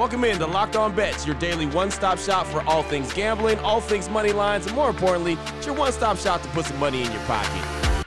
Welcome in to Locked On Bets, your daily one stop shop for all things gambling, all things money lines, and more importantly, it's your one stop shop to put some money in your pocket.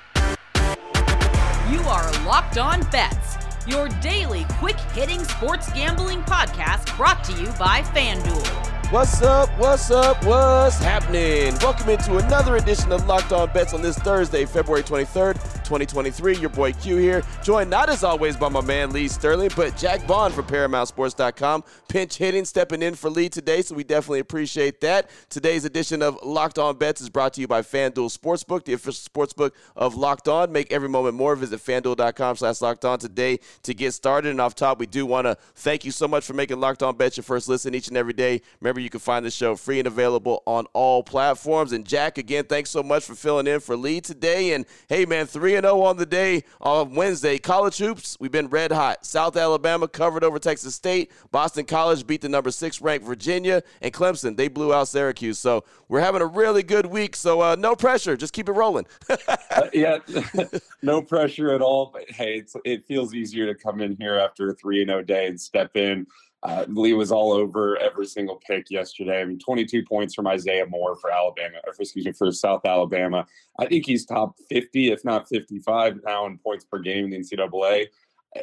You are Locked On Bets, your daily quick hitting sports gambling podcast brought to you by FanDuel. What's up? What's up? What's happening? Welcome into another edition of Locked On Bets on this Thursday, February 23rd, 2023. Your boy Q here, joined not as always by my man Lee Sterling, but Jack Bond from ParamountSports.com. Pinch hitting, stepping in for Lee today, so we definitely appreciate that. Today's edition of Locked On Bets is brought to you by FanDuel Sportsbook, the official sportsbook of Locked On. Make every moment more. Visit FanDuel.com slash Locked On today to get started. And off top, we do want to thank you so much for making Locked On Bets your first listen each and every day. Remember, you can find the show free and available on all platforms. And Jack, again, thanks so much for filling in for Lee today. And hey, man, 3 0 on the day on Wednesday. College hoops, we've been red hot. South Alabama covered over Texas State. Boston College beat the number six ranked Virginia. And Clemson, they blew out Syracuse. So we're having a really good week. So uh, no pressure. Just keep it rolling. uh, yeah, no pressure at all. But hey, it feels easier to come in here after a 3 0 day and step in uh, Lee was all over every single pick yesterday. I mean, 22 points from Isaiah Moore for Alabama, or excuse me, for South Alabama. I think he's top 50, if not 55 now in points per game in the NCAA.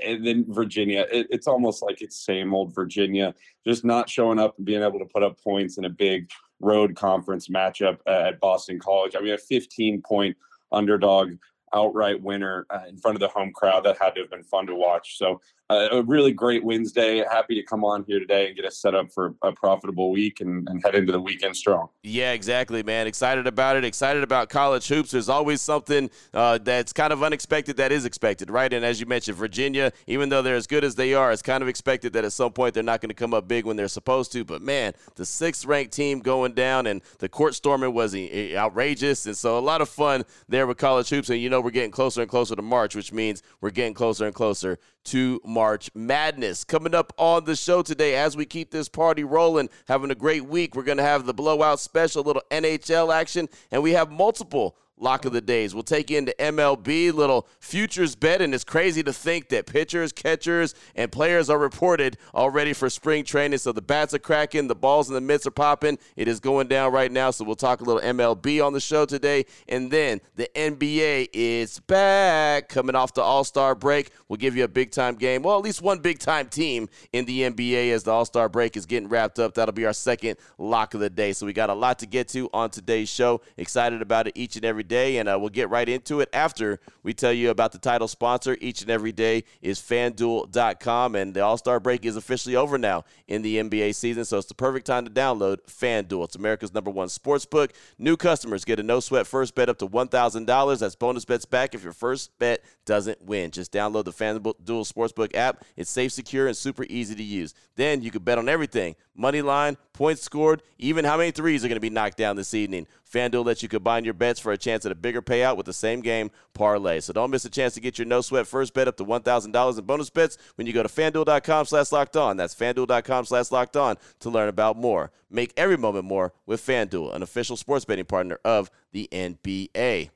And then Virginia, it, it's almost like it's same old Virginia, just not showing up and being able to put up points in a big road conference matchup at Boston College. I mean, a 15 point underdog outright winner uh, in front of the home crowd. That had to have been fun to watch. So uh, a really great Wednesday. Happy to come on here today and get us set up for a profitable week and, and, head into the weekend strong. Yeah, exactly, man. Excited about it. Excited about college hoops. There's always something uh, that's kind of unexpected that is expected, right? And as you mentioned, Virginia, even though they're as good as they are, it's kind of expected that at some point they're not going to come up big when they're supposed to. But man, the sixth ranked team going down and the court storming was outrageous. And so a lot of fun there with college hoops. And you know, we're getting closer and closer to March, which means we're getting closer and closer to March Madness. Coming up on the show today, as we keep this party rolling, having a great week, we're going to have the blowout special, a little NHL action, and we have multiple lock of the days. We'll take you into MLB, little futures bet, and it's crazy to think that pitchers, catchers, and players are reported already for spring training. So the bats are cracking, the balls in the mitts are popping. It is going down right now. So we'll talk a little MLB on the show today, and then the NBA is back, coming off the All Star break. We'll give you a big time game, well, at least one big time team in the NBA as the All Star break is getting wrapped up. That'll be our second lock of the day. So we got a lot to get to on today's show. Excited about it each and every day, and uh, we'll get right into it after we tell you about the title sponsor each and every day is FanDuel.com, and the All Star break is officially over now in the NBA season, so it's the perfect time to download FanDuel. It's America's number one sports book. New customers get a no sweat first bet up to $1,000. That's bonus bets back if your first bet doesn't win. Just download the FanDuel Sportsbook app. It's safe, secure, and super easy to use. Then you can bet on everything money line, points scored, even how many threes are going to be knocked down this evening. FanDuel lets you combine your bets for a chance at a bigger payout with the same game parlay. So don't miss a chance to get your no sweat first bet up to $1,000 in bonus bets when you go to fanduel.com slash locked on. That's fanduel.com slash locked on to learn about more. Make every moment more with FanDuel, an official sports betting partner of the NBA.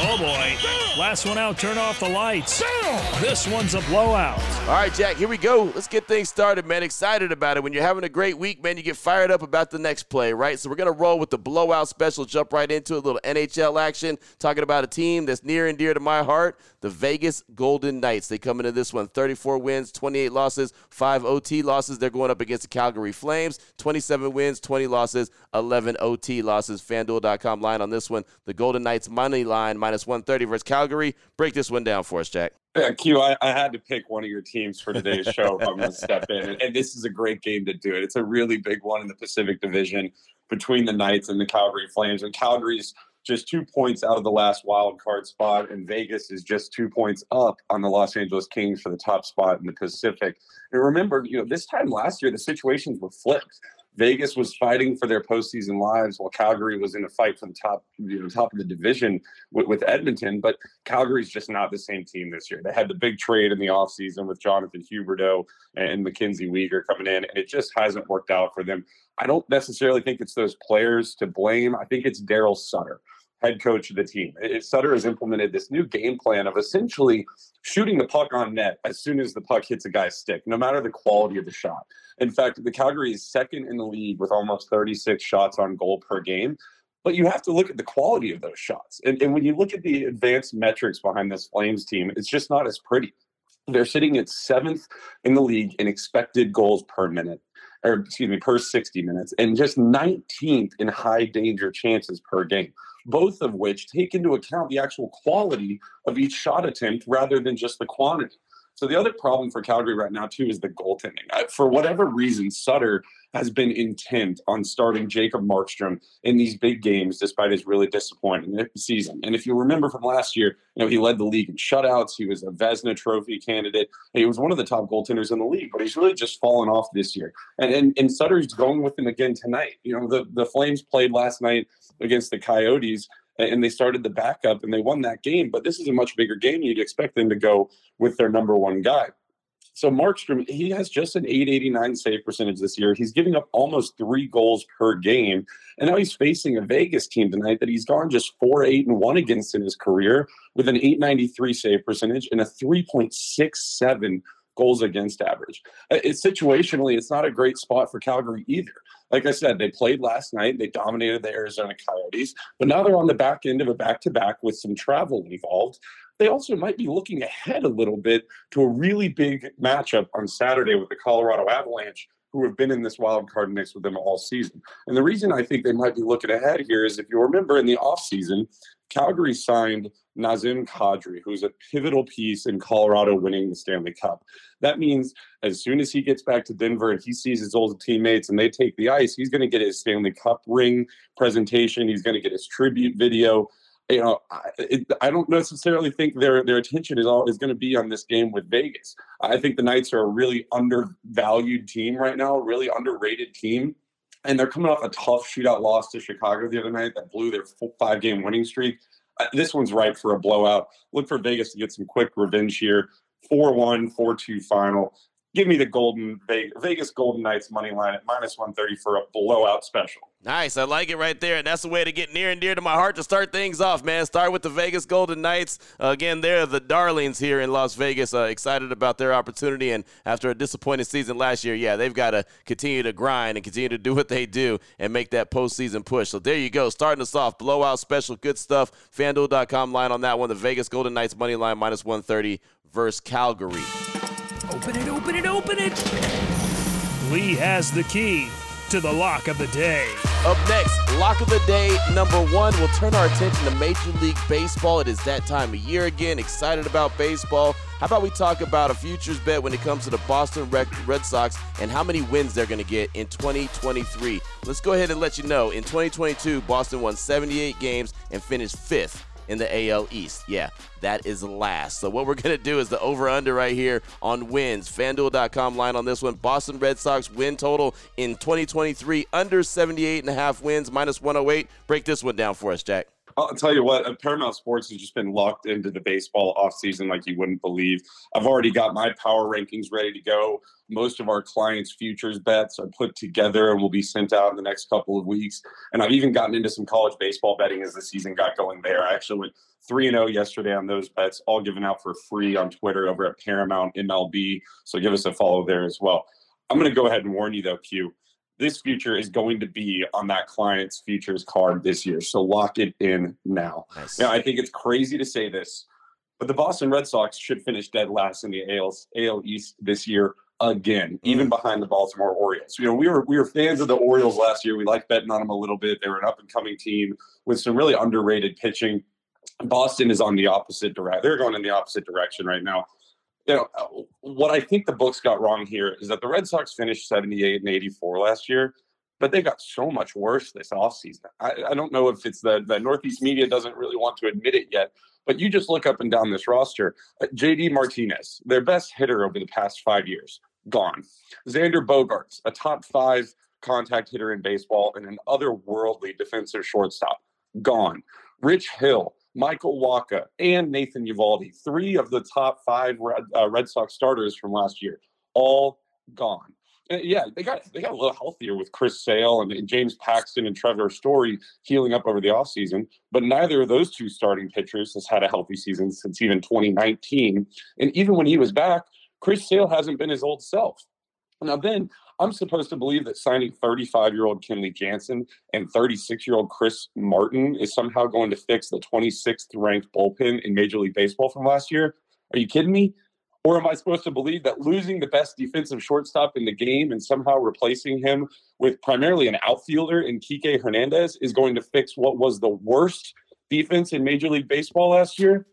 Oh boy. Last one out, turn off the lights. This one's a blowout. All right, Jack, here we go. Let's get things started, man. Excited about it. When you're having a great week, man, you get fired up about the next play, right? So we're going to roll with the blowout special, jump right into a little NHL action, talking about a team that's near and dear to my heart, the Vegas Golden Knights. They come into this one 34 wins, 28 losses, 5 OT losses. They're going up against the Calgary Flames, 27 wins, 20 losses, 11 OT losses. FanDuel.com line on this one. The Golden Knights money line minus 130 versus Calgary. Break this one down for us, Jack. Yeah, Q, I, I had to pick one of your teams for today's show if I'm going to step in. And, and, this is a great game to do it. It's a really big one in the Pacific Division between the Knights and the Calgary Flames. And Calgary's just two points out of the last wild card spot, and Vegas is just two points up on the Los Angeles Kings for the top spot in the Pacific. And remember, you know, this time last year, the situations were flipped. Vegas was fighting for their postseason lives while Calgary was in a fight for the top, you know, top of the division with, with Edmonton. But Calgary's just not the same team this year. They had the big trade in the offseason with Jonathan Huberdeau and Mackenzie Weegar coming in, and it just hasn't worked out for them. I don't necessarily think it's those players to blame. I think it's Daryl Sutter. Head coach of the team. Sutter has implemented this new game plan of essentially shooting the puck on net as soon as the puck hits a guy's stick, no matter the quality of the shot. In fact, the Calgary is second in the league with almost 36 shots on goal per game. But you have to look at the quality of those shots. And, and when you look at the advanced metrics behind this Flames team, it's just not as pretty. They're sitting at seventh in the league in expected goals per minute or excuse me, per 60 minutes, and just 19th in high danger chances per game, both of which take into account the actual quality of each shot attempt rather than just the quantity. So the other problem for Calgary right now too is the goaltending. For whatever reason, Sutter has been intent on starting Jacob Markstrom in these big games, despite his really disappointing season. And if you remember from last year, you know he led the league in shutouts. He was a Vezina Trophy candidate. He was one of the top goaltenders in the league, but he's really just fallen off this year. And and, and Sutter's going with him again tonight. You know the the Flames played last night against the Coyotes and they started the backup and they won that game. But this is a much bigger game. You'd expect them to go with their number one guy. So Markstrom, he has just an 889 save percentage this year. He's giving up almost three goals per game. And now he's facing a Vegas team tonight that he's gone just 4 8 and 1 against in his career with an 893 save percentage and a 3.67 goals against average. Uh, it's situationally, it's not a great spot for Calgary either. Like I said, they played last night. They dominated the Arizona Coyotes, but now they're on the back end of a back to back with some travel involved. They also might be looking ahead a little bit to a really big matchup on Saturday with the Colorado Avalanche, who have been in this wild card mix with them all season. And the reason I think they might be looking ahead here is if you remember in the offseason, Calgary signed Nazem Kadri, who's a pivotal piece in Colorado winning the Stanley Cup. That means as soon as he gets back to Denver and he sees his old teammates and they take the ice, he's going to get his Stanley Cup ring presentation. He's going to get his tribute video. You know, I, it, I don't necessarily think their their attention is all is going to be on this game with Vegas. I think the Knights are a really undervalued team right now, really underrated team and they're coming off a tough shootout loss to Chicago the other night that blew their five game winning streak. Uh, this one's ripe for a blowout. Look for Vegas to get some quick revenge here. 4 1, 4 2 final give me the Golden Vegas Golden Knights money line at minus 130 for a blowout special. Nice. I like it right there. And that's the way to get near and dear to my heart to start things off, man. Start with the Vegas Golden Knights. Uh, again, they're the darlings here in Las Vegas. Uh, excited about their opportunity. And after a disappointing season last year, yeah, they've got to continue to grind and continue to do what they do and make that postseason push. So there you go. Starting us off. Blowout special. Good stuff. FanDuel.com line on that one. The Vegas Golden Knights money line minus 130 versus Calgary. Open it, open it, open it. Lee has the key to the lock of the day. Up next, lock of the day number one. We'll turn our attention to Major League Baseball. It is that time of year again. Excited about baseball. How about we talk about a futures bet when it comes to the Boston Red Sox and how many wins they're going to get in 2023? Let's go ahead and let you know. In 2022, Boston won 78 games and finished fifth in the AL East. Yeah, that is last. So what we're going to do is the over under right here on wins. FanDuel.com line on this one. Boston Red Sox win total in 2023 under 78 and a half wins minus 108. Break this one down for us, Jack. I'll tell you what, uh, Paramount Sports has just been locked into the baseball offseason like you wouldn't believe. I've already got my power rankings ready to go. Most of our clients' futures bets are put together and will be sent out in the next couple of weeks. And I've even gotten into some college baseball betting as the season got going there. I actually went 3 0 yesterday on those bets, all given out for free on Twitter over at Paramount MLB. So give us a follow there as well. I'm going to go ahead and warn you, though, Q this future is going to be on that client's futures card this year. So lock it in now. Nice. Now, I think it's crazy to say this, but the Boston Red Sox should finish dead last in the AL, AL East this year again, mm. even behind the Baltimore Orioles. You know, we were we were fans of the Orioles last year. We liked betting on them a little bit. They were an up and coming team with some really underrated pitching. Boston is on the opposite direction. They're going in the opposite direction right now you know, what I think the books got wrong here is that the Red Sox finished 78 and 84 last year, but they got so much worse this offseason. I, I don't know if it's the, the Northeast media doesn't really want to admit it yet, but you just look up and down this roster. Uh, JD Martinez, their best hitter over the past five years, gone. Xander Bogaerts, a top five contact hitter in baseball and an otherworldly defensive shortstop, gone. Rich Hill, Michael Wacha, and Nathan Eovaldi, three of the top five Red, uh, Red Sox starters from last year, all gone. Uh, yeah, they got they got a little healthier with Chris Sale and, and James Paxton and Trevor Story healing up over the offseason. But neither of those two starting pitchers has had a healthy season since even 2019. And even when he was back, Chris Sale hasn't been his old self. Now, then I'm supposed to believe that signing 35 year old Kenley Jansen and 36 year old Chris Martin is somehow going to fix the 26th ranked bullpen in Major League Baseball from last year. Are you kidding me? Or am I supposed to believe that losing the best defensive shortstop in the game and somehow replacing him with primarily an outfielder in Kike Hernandez is going to fix what was the worst defense in Major League Baseball last year?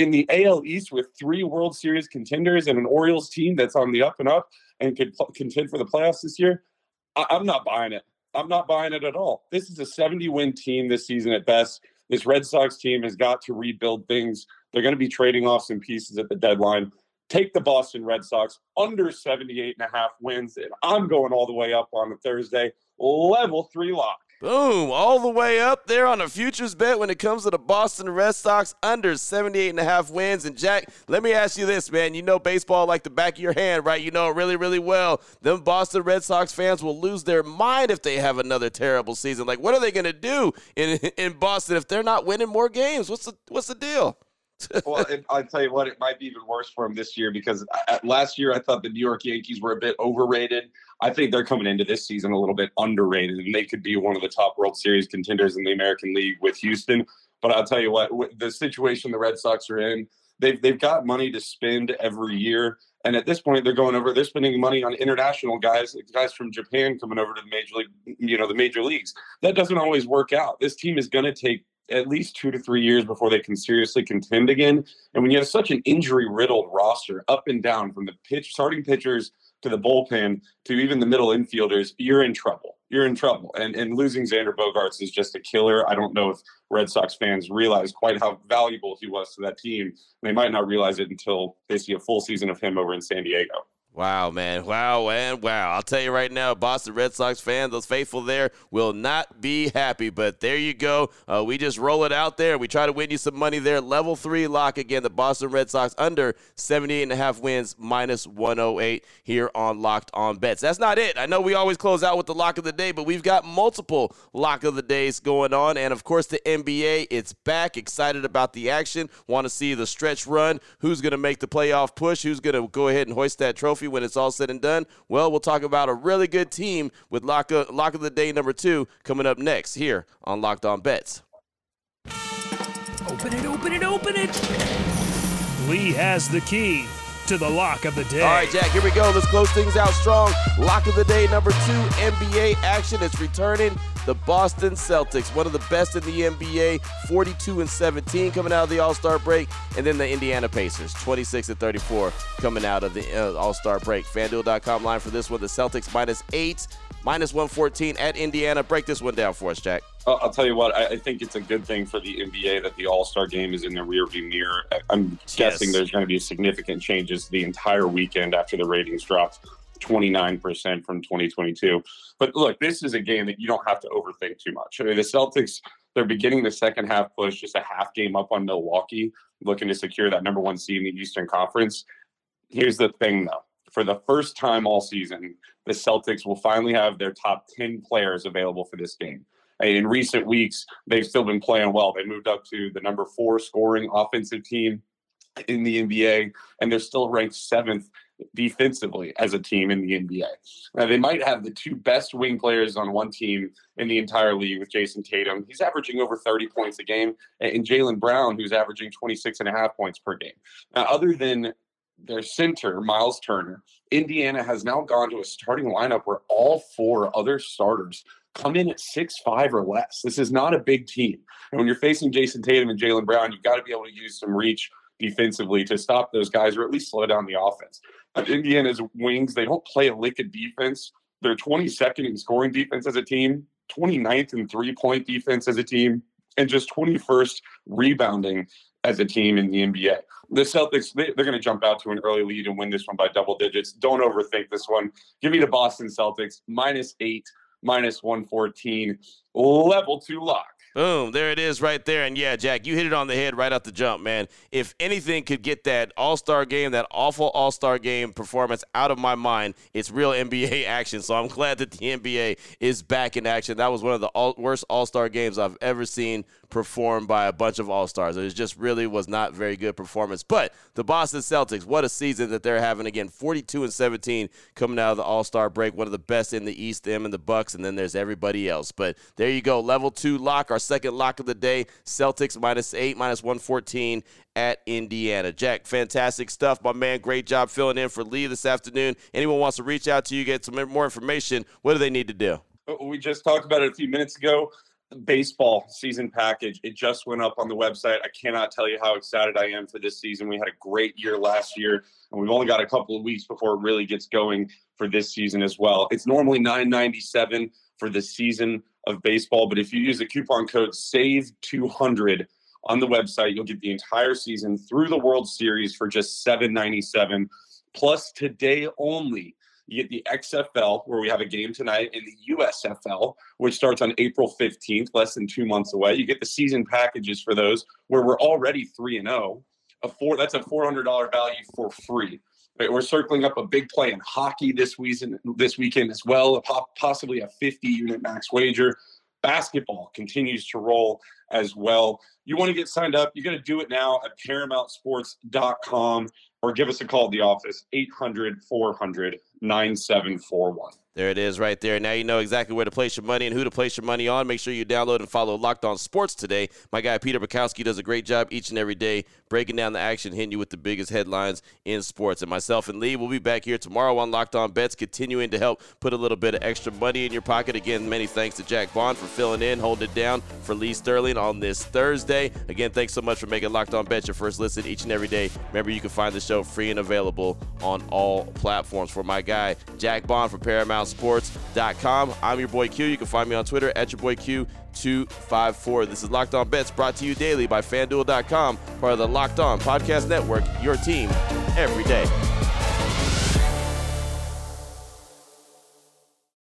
In the AL East with three World Series contenders and an Orioles team that's on the up and up and could pl- contend for the playoffs this year, I- I'm not buying it. I'm not buying it at all. This is a 70 win team this season at best. This Red Sox team has got to rebuild things. They're going to be trading off some pieces at the deadline take the Boston Red Sox under 78 and a half wins. And I'm going all the way up on a Thursday, level three lock. Boom, all the way up there on a futures bet when it comes to the Boston Red Sox under 78 and a half wins. And Jack, let me ask you this, man. You know baseball like the back of your hand, right? You know it really, really well. Them Boston Red Sox fans will lose their mind if they have another terrible season. Like, what are they going to do in in Boston if they're not winning more games? What's the what's the deal? well, it, I'll tell you what, it might be even worse for him this year because I, last year I thought the New York Yankees were a bit overrated. I think they're coming into this season a little bit underrated, and they could be one of the top World Series contenders in the American League with Houston. But I'll tell you what, the situation the Red Sox are in, they've they've got money to spend every year. And at this point, they're going over. They're spending money on international guys, guys from Japan coming over to the major league, you know, the major leagues. That doesn't always work out. This team is going to take at least two to three years before they can seriously contend again. And when you have such an injury riddled roster up and down from the pitch starting pitchers to the bullpen to even the middle infielders, you're in trouble. You're in trouble. And and losing Xander Bogaerts is just a killer. I don't know if Red Sox fans realize quite how valuable he was to that team. They might not realize it until they see a full season of him over in San Diego. Wow, man. Wow, and wow. I'll tell you right now, Boston Red Sox fans, those faithful there, will not be happy. But there you go. Uh, we just roll it out there. We try to win you some money there. Level three lock again. The Boston Red Sox under 78 and a half wins, minus 108 here on Locked On Bets. That's not it. I know we always close out with the lock of the day, but we've got multiple lock of the days going on. And of course, the NBA, it's back. Excited about the action. Want to see the stretch run. Who's going to make the playoff push? Who's going to go ahead and hoist that trophy? Trophy when it's all said and done? Well, we'll talk about a really good team with Lock of, Lock of the Day number two coming up next here on Locked On Bets. Open it, open it, open it. Lee has the key to the lock of the day. All right, Jack, here we go. Let's close things out strong. Lock of the day number two, NBA action. It's returning the Boston Celtics, one of the best in the NBA, 42 and 17 coming out of the All Star break, and then the Indiana Pacers, 26 and 34 coming out of the uh, All Star break. FanDuel.com line for this one: the Celtics minus eight, minus 114 at Indiana. Break this one down for us, Jack. I'll tell you what, I think it's a good thing for the NBA that the All Star game is in the rearview mirror. I'm yes. guessing there's going to be significant changes the entire weekend after the ratings dropped 29% from 2022. But look, this is a game that you don't have to overthink too much. I mean, the Celtics, they're beginning the second half push, just a half game up on Milwaukee, looking to secure that number one seed in the Eastern Conference. Here's the thing, though. For the first time all season, the Celtics will finally have their top 10 players available for this game. In recent weeks, they've still been playing well. They moved up to the number four scoring offensive team in the NBA, and they're still ranked seventh defensively as a team in the NBA. Now, they might have the two best wing players on one team in the entire league with Jayson Tatum. He's averaging over 30 points a game, and Jaylen Brown, who's averaging 26 and a half points per game. Now, other than their center, Myles Turner, Indiana has now gone to a starting lineup where all four other starters come in at six five or less. This is not a big team. And when you're facing Jayson Tatum and Jaylen Brown, you've got to be able to use some reach defensively to stop those guys or at least slow down the offense. Indiana's wings, they don't play a lick of defense. They're 22nd in scoring defense as a team, 29th in three point defense as a team, and just 21st rebounding as a team in the NBA. The Celtics, they, are going to jump out to an early lead and win this one by double digits. Don't overthink this one. Give me the Boston Celtics minus eight, minus 114, level two lock. Boom, there it is right there. And yeah, Jack, you hit it on the head right off the jump, man. If anything could get that all star game, that awful all star game performance out of my mind, it's real NBA action. So I'm glad that the NBA is back in action. That was one of the all- worst all star games I've ever seen performed by a bunch of all stars. It just really was not very good performance. But the Boston Celtics, what a season that they're having again 42 and 17 coming out of the all star break. One of the best in the East, them and the Bucks. And then there's everybody else. But there you go. Level two lock, our second lock of the day. Celtics minus eight, minus 114 at Indiana. Jack, fantastic stuff. My man, great job filling in for Lee this afternoon. Anyone wants to reach out to you, get some more information, what do they need to do? Uh, we just talked about it a few minutes ago baseball season package. It just went up on the website. I cannot tell you how excited I am for this season. We had a great year last year, and we've only got a couple of weeks before it really gets going for this season as well. It's normally 997 for the season of baseball, but if you use the coupon code SAVE200 on the website, you'll get the entire season through the World Series for just 797 plus today only you get the XFL, where we have a game tonight, and the USFL, which starts on April 15th, less than two months away. You get the season packages for those, where we're already 3 and 0. A four, that's a $400 value for free. We're circling up a big play in hockey this weekend, this weekend as well, possibly a 50 unit max wager. Basketball continues to roll as well. You want to get signed up, you got to do it now at ParamountSports.com or give us a call at the office, 800 400 9741. There it is right there. Now you know exactly where to place your money and who to place your money on. Make sure you download and follow Locked On Sports today. My guy Peter Bukowski does a great job each and every day breaking down the action, hitting you with the biggest headlines in sports. And myself and Lee will be back here tomorrow on Locked On Bets, continuing to help put a little bit of extra money in your pocket. Again, many thanks to Jack Bond for filling in, holding it down for Lee Sterling on this Thursday. Again, thanks so much for making Locked On Bets your first listen each and every day. Remember, you can find the show free and available on all platforms. For my guy, Jack Bond from Paramount Sports. I'm your boy Q. You can find me on Twitter at your boy Q254. This is Locked On Bets brought to you daily by FanDuel.com, part of the Locked On Podcast Network, your team every day.